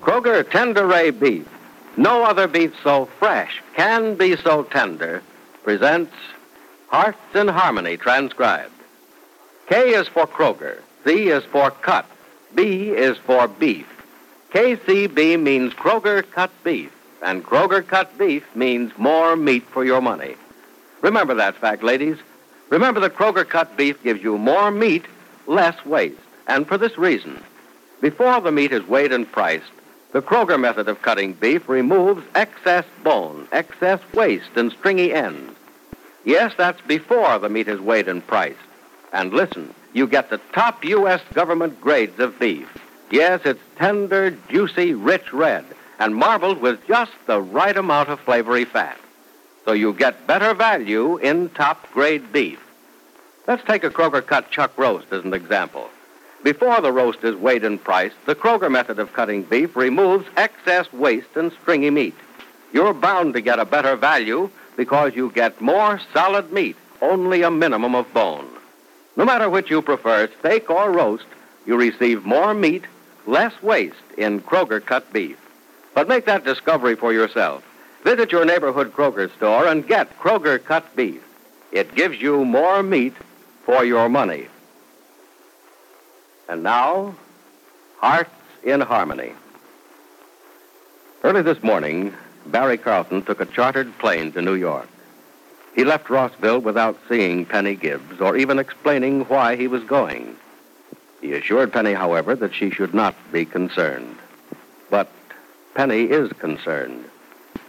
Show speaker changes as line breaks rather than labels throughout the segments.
Kroger Tenderay Beef. No other beef so fresh, can be so tender, presents Hearts in Harmony transcribed. K is for Kroger, C is for cut, B is for beef. KCB means Kroger cut beef, and Kroger cut beef means more meat for your money. Remember that fact, ladies. Remember that Kroger cut beef gives you more meat, less waste. And for this reason, before the meat is weighed and priced, the Kroger method of cutting beef removes excess bone, excess waste, and stringy ends. Yes, that's before the meat is weighed and priced. And listen, you get the top U.S. government grades of beef. Yes, it's tender, juicy, rich red, and marbled with just the right amount of flavory fat. So you get better value in top grade beef. Let's take a Kroger cut chuck roast as an example. Before the roast is weighed and priced, the Kroger method of cutting beef removes excess waste and stringy meat. You're bound to get a better value because you get more solid meat, only a minimum of bone. No matter which you prefer, steak or roast, you receive more meat, less waste in Kroger cut beef. But make that discovery for yourself. Visit your neighborhood Kroger store and get Kroger cut beef. It gives you more meat for your money. And now, Hearts in Harmony. Early this morning, Barry Carlton took a chartered plane to New York. He left Rossville without seeing Penny Gibbs or even explaining why he was going. He assured Penny, however, that she should not be concerned. But Penny is concerned.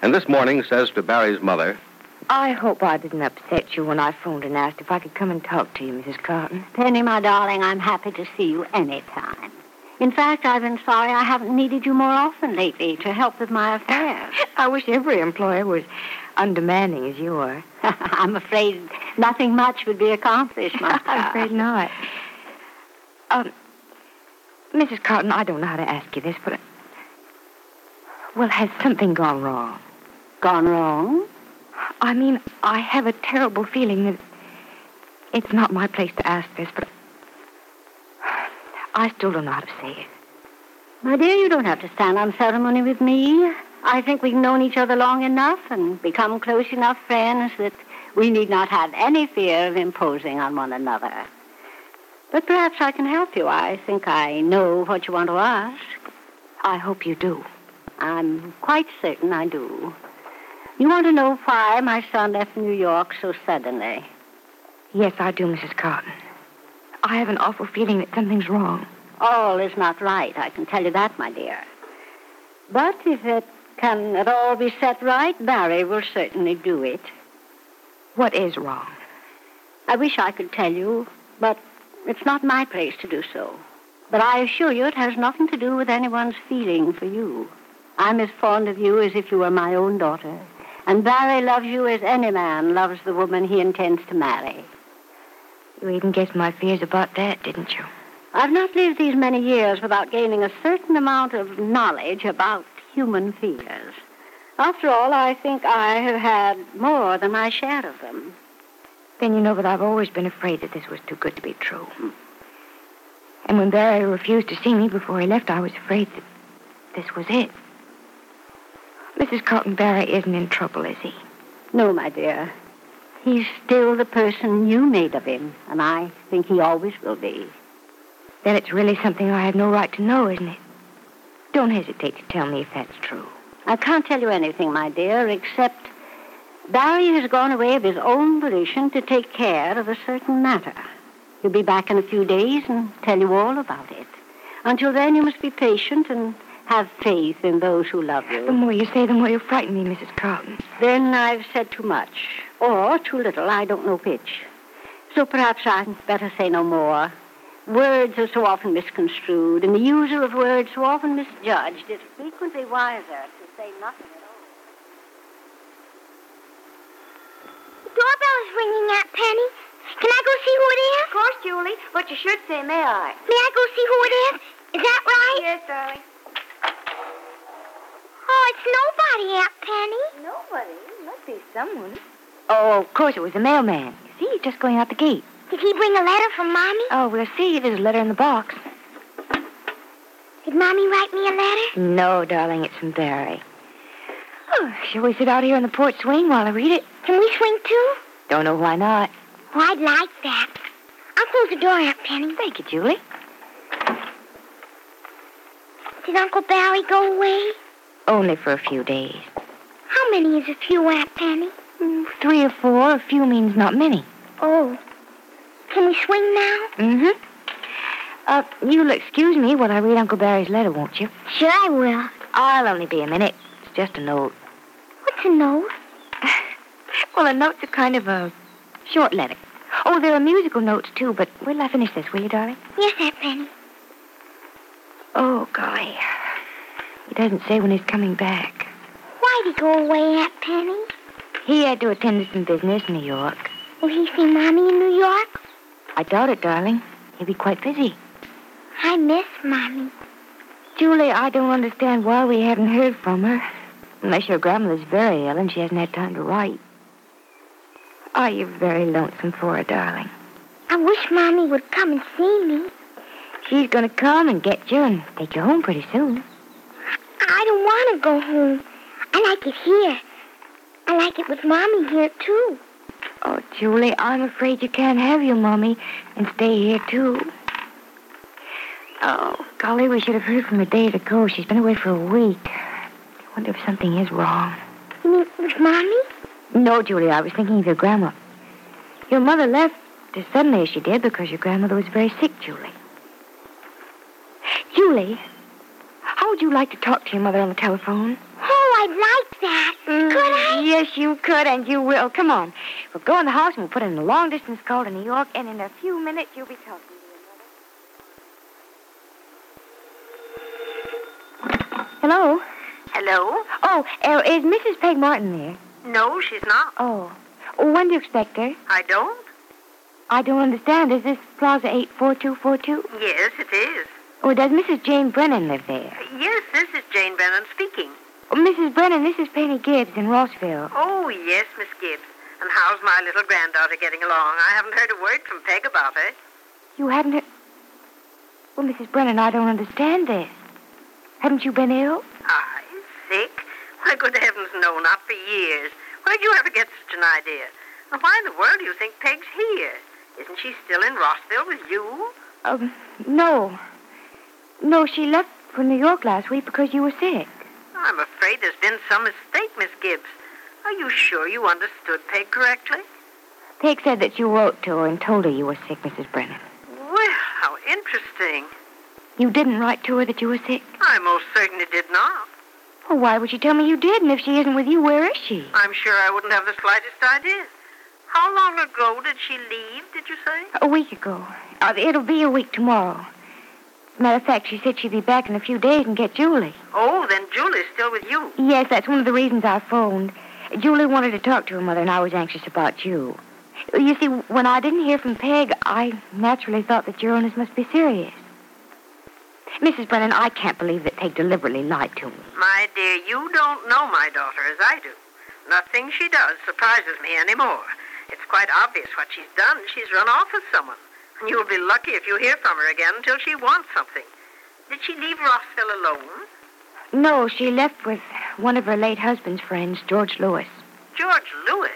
And this morning says to Barry's mother,
I hope I didn't upset you when I phoned and asked if I could come and talk to you, Mrs. Carlton.
Penny, my darling, I'm happy to see you any time. In fact, I've been sorry I haven't needed you more often lately to help with my affairs.
I wish every employer was undemanding as you are.
I'm afraid nothing much would be accomplished, my
I'm afraid not. Um, Mrs. Carlton, I don't know how to ask you this, but... Well, has something gone wrong?
Gone wrong?
I mean, I have a terrible feeling that it's not my place to ask this, but I still don't know how to say it.
My dear, you don't have to stand on ceremony with me. I think we've known each other long enough and become close enough friends that we need not have any fear of imposing on one another. But perhaps I can help you. I think I know what you want to ask.
I hope you do.
I'm quite certain I do. You want to know why my son left New York so suddenly?
Yes, I do, Mrs. Carlton. I have an awful feeling that something's wrong.
All is not right, I can tell you that, my dear. But if it can at all be set right, Barry will certainly do it.
What is wrong?
I wish I could tell you, but it's not my place to do so. But I assure you it has nothing to do with anyone's feeling for you. I'm as fond of you as if you were my own daughter. And Barry loves you as any man loves the woman he intends to marry.
You even guessed my fears about that, didn't you?
I've not lived these many years without gaining a certain amount of knowledge about human fears. After all, I think I have had more than my share of them.
Then you know that I've always been afraid that this was too good to be true. And when Barry refused to see me before he left, I was afraid that this was it. Mrs. Carlton Barry isn't in trouble, is he?
No, my dear. He's still the person you made of him, and I think he always will be.
Then it's really something I have no right to know, isn't it? Don't hesitate to tell me if that's true.
I can't tell you anything, my dear, except Barry has gone away of his own volition to take care of a certain matter. He'll be back in a few days and tell you all about it. Until then, you must be patient and have faith in those who love you.
The more you say, the more you frighten me, Mrs. Carlton.
Then I've said too much, or too little, I don't know which. So perhaps I'd better say no more. Words are so often misconstrued, and the user of words so often misjudged. It's frequently wiser to say nothing at all.
The doorbell is ringing, Aunt Penny. Can I go see who it is?
Of course, Julie, but you should say, may I?
May I go see who it is? Is that right?
Yes, darling.
It's nobody, Aunt Penny.
Nobody. Must be someone. Oh, of course, it was the mailman. You see, he's just going out the gate.
Did he bring a letter from Mommy?
Oh, we'll see. There's a letter in the box.
Did Mommy write me a letter?
No, darling, it's from Barry. Oh, shall we sit out here on the porch swing while I read it?
Can we swing too?
Don't know why not.
Oh, I'd like that. I'll close the door, Aunt Penny.
Thank you, Julie.
Did Uncle Barry go away?
Only for a few days.
How many is a few, Aunt Penny?
Mm, Three or four. A few means not many.
Oh. Can we swing now?
Mm-hmm. Uh, you'll excuse me while I read Uncle Barry's letter, won't you?
Sure I will.
I'll only be a minute. It's just a note.
What's a note?
Well, a note's a kind of a short letter. Oh, there are musical notes, too, but will I finish this, will you, darling?
Yes, Aunt Penny.
Oh, golly. He doesn't say when he's coming back.
Why'd he go away, Aunt Penny?
He had to attend to some business in New York.
Will he see Mommy in New York?
I doubt it, darling. He'll be quite busy.
I miss Mommy.
Julie, I don't understand why we haven't heard from her. Unless your grandmother's very ill and she hasn't had time to write. Are you very lonesome for her, darling?
I wish Mommy would come and see me.
She's going to come and get you and take you home pretty soon.
I don't want to go home. I like it here. I like it with Mommy here, too.
Oh, Julie, I'm afraid you can't have your mommy and stay here, too. Oh, golly, we should have heard from her days ago. She's been away for a week. I wonder if something is wrong.
You mean with Mommy?
No, Julie, I was thinking of your grandma. Your mother left as suddenly as she did because your grandmother was very sick, Julie. Julie, how would you like to talk to your mother on the telephone?
Oh, I'd like that. Could I?
Yes, you could, and you will. Come on. We'll go in the house and we'll put in a long distance call to New York, and in a few minutes you'll be talking to your mother. Hello?
Hello?
Oh, uh, is Mrs. Peg Martin there?
No, she's not.
Oh. When do you expect her?
I don't?
I don't understand. Is this Plaza 84242?
Yes, it is.
Or does Mrs. Jane Brennan live there?
Yes, this is Jane Brennan speaking.
Oh, Mrs. Brennan, this is Penny Gibbs in Rossville.
Oh, yes, Miss Gibbs. And how's my little granddaughter getting along? I haven't heard a word from Peg about her.
You haven't heard... Well, Mrs. Brennan, I don't understand this. Haven't you been ill?
I? Sick? Why, good heavens, no, not for years. Where'd you ever get such an idea? And why in the world do you think Peg's here? Isn't she still in Rossville with you?
Um, no. No, she left for New York last week because you were sick.
I'm afraid there's been some mistake, Miss Gibbs. Are you sure you understood Peg correctly?
Peg said that you wrote to her and told her you were sick, Mrs. Brennan.
Well, how interesting.
You didn't write to her that you were sick?
I most certainly did not.
Well, why would she tell me you did? And if she isn't with you, where is she?
I'm sure I wouldn't have the slightest idea. How long ago did she leave, did you say?
A week ago. Uh, it'll be a week tomorrow. Matter of fact, she said she'd be back in a few days and get Julie.
Oh, then Julie's still with you.
Yes, that's one of the reasons I phoned. Julie wanted to talk to her mother, and I was anxious about you. You see, when I didn't hear from Peg, I naturally thought that your illness must be serious. Mrs. Brennan, I can't believe that Peg deliberately lied to me.
My dear, you don't know my daughter as I do. Nothing she does surprises me anymore. It's quite obvious what she's done. She's run off with someone. You'll be lucky if you hear from her again until she wants something. Did she leave Rossville alone?
No, she left with one of her late husband's friends, George Lewis.
George Lewis?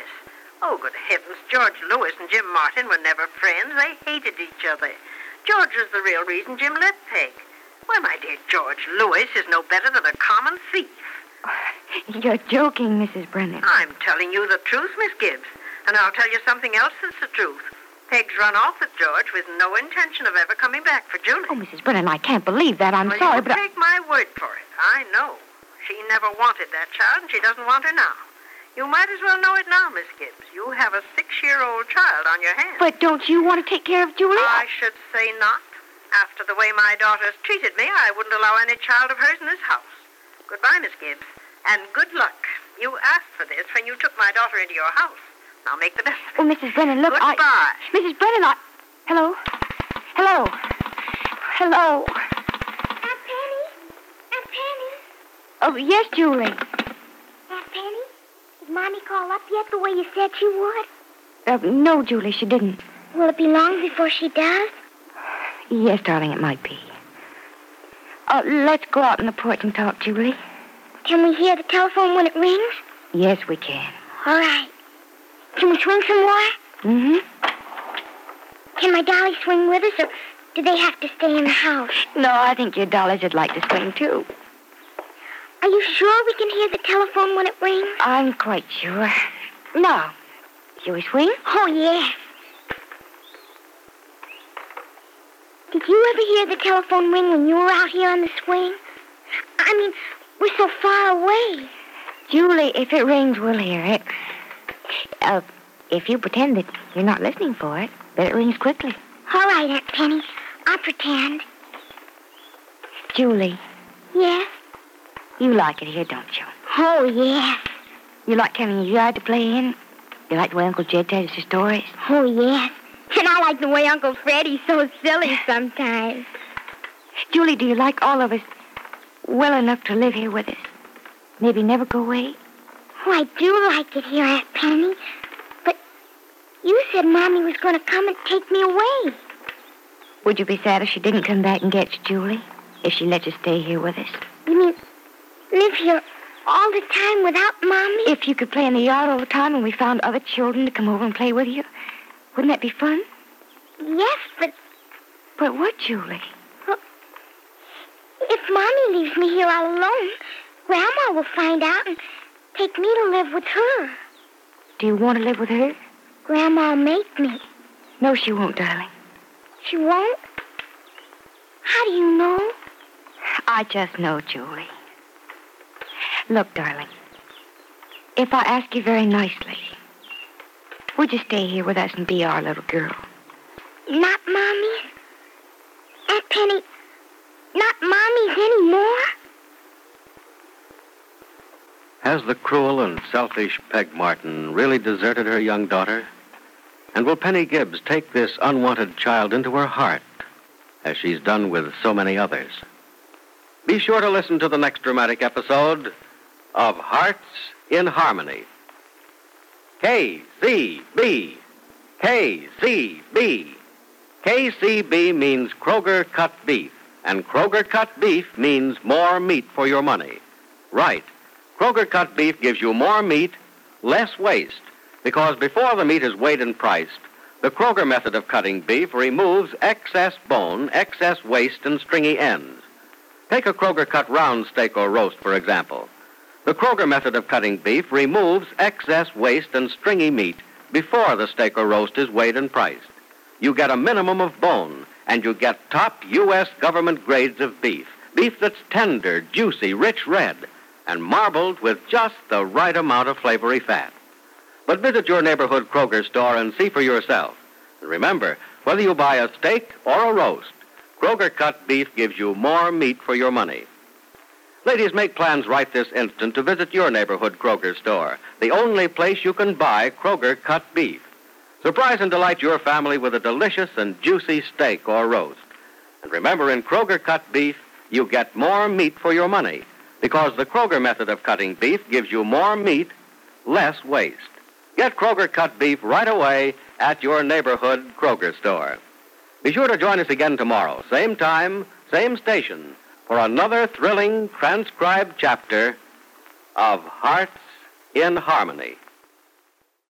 Oh, good heavens, George Lewis and Jim Martin were never friends. They hated each other. George is the real reason Jim left Peg. Why, my dear George, Lewis is no better than a common thief.
You're joking, Mrs. Brennan.
I'm telling you the truth, Miss Gibbs. And I'll tell you something else that's the truth. Peg's run off with George with no intention of ever coming back for Julie.
Oh, Mrs. Brennan, I can't believe that. I'm
well,
sorry, but I...
take my word for it. I know. She never wanted that child, and she doesn't want her now. You might as well know it now, Miss Gibbs. You have a six-year-old child on your hands.
But don't you want to take care of Julie?
I should say not. After the way my daughter's treated me, I wouldn't allow any child of hers in this house. Goodbye, Miss Gibbs, and good luck. You asked for this when you took my daughter into your house. Now make the best
of. Oh, Mrs. Brennan, look,
Goodbye.
I... Mrs. Brennan, I... Hello? Hello? Hello?
Aunt Penny? Aunt Penny?
Oh, yes, Julie.
Aunt Penny? Did Mommy call up yet the way you said she would?
Uh, no, Julie, she didn't.
Will it be long before she does?
Yes, darling, it might be. Uh, let's go out on the porch and talk, Julie.
Can we hear the telephone when it rings?
Yes, we can.
All right. Can we swing some more?
Mm-hmm.
Can my dolly swing with us, or do they have to stay in the house?
No, I think your dollies would like to swing, too.
Are you sure we can hear the telephone when it rings?
I'm quite sure. No. Shall we swing?
Oh, yes. Did you ever hear the telephone ring when you were out here on the swing? I mean, we're so far away.
Julie, if it rings, we'll hear it. Uh, if you pretend that you're not listening for it, but it rings quickly.
All right, Aunt Penny. I'll pretend.
Julie,
Yes?
you like it here, don't you?
Oh, yes.
You like having a yard to play in? You like the way Uncle Jed tells you stories?
Oh, yes. And I like the way Uncle Freddie's so silly sometimes.
Julie, do you like all of us well enough to live here with us? Maybe never go away?
Oh, I do like it here, Aunt Penny. But you said Mommy was going to come and take me away.
Would you be sad if she didn't come back and get you, Julie? If she let you stay here with us?
You mean live here all the time without Mommy?
If you could play in the yard all the time and we found other children to come over and play with you, wouldn't that be fun?
Yes, but
But what, Julie?
if Mommy leaves me here all alone, Grandma will find out and take me to live with her.
Do you want to live with her?
Grandma'll make me.
No, she won't, darling.
She won't? How do you know?
I just know, Julie. Look, darling. If I ask you very nicely, would you stay here with us and be our little girl?
Not Mommy? Aunt Penny, not Mommy's anymore?
Has the cruel and selfish Peg Martin really deserted her young daughter? And will Penny Gibbs take this unwanted child into her heart, as she's done with so many others? Be sure to listen to the next dramatic episode of Hearts in Harmony. KCB. KCB. KCB means Kroger cut beef, and Kroger cut beef means more meat for your money. Right. Kroger cut beef gives you more meat, less waste, because before the meat is weighed and priced, the Kroger method of cutting beef removes excess bone, excess waste, and stringy ends. Take a Kroger cut round steak or roast, for example. The Kroger method of cutting beef removes excess waste and stringy meat before the steak or roast is weighed and priced. You get a minimum of bone, and you get top U.S. government grades of beef. Beef that's tender, juicy, rich red, and marbled with just the right amount of flavory fat. But visit your neighborhood Kroger store and see for yourself. And remember, whether you buy a steak or a roast, Kroger cut beef gives you more meat for your money. Ladies, make plans right this instant to visit your neighborhood Kroger store, the only place you can buy Kroger cut beef. Surprise and delight your family with a delicious and juicy steak or roast. And remember, in Kroger cut beef, you get more meat for your money because the Kroger method of cutting beef gives you more meat, less waste. Get Kroger cut beef right away at your neighborhood Kroger store. Be sure to join us again tomorrow, same time, same station, for another thrilling transcribed chapter of Hearts in Harmony.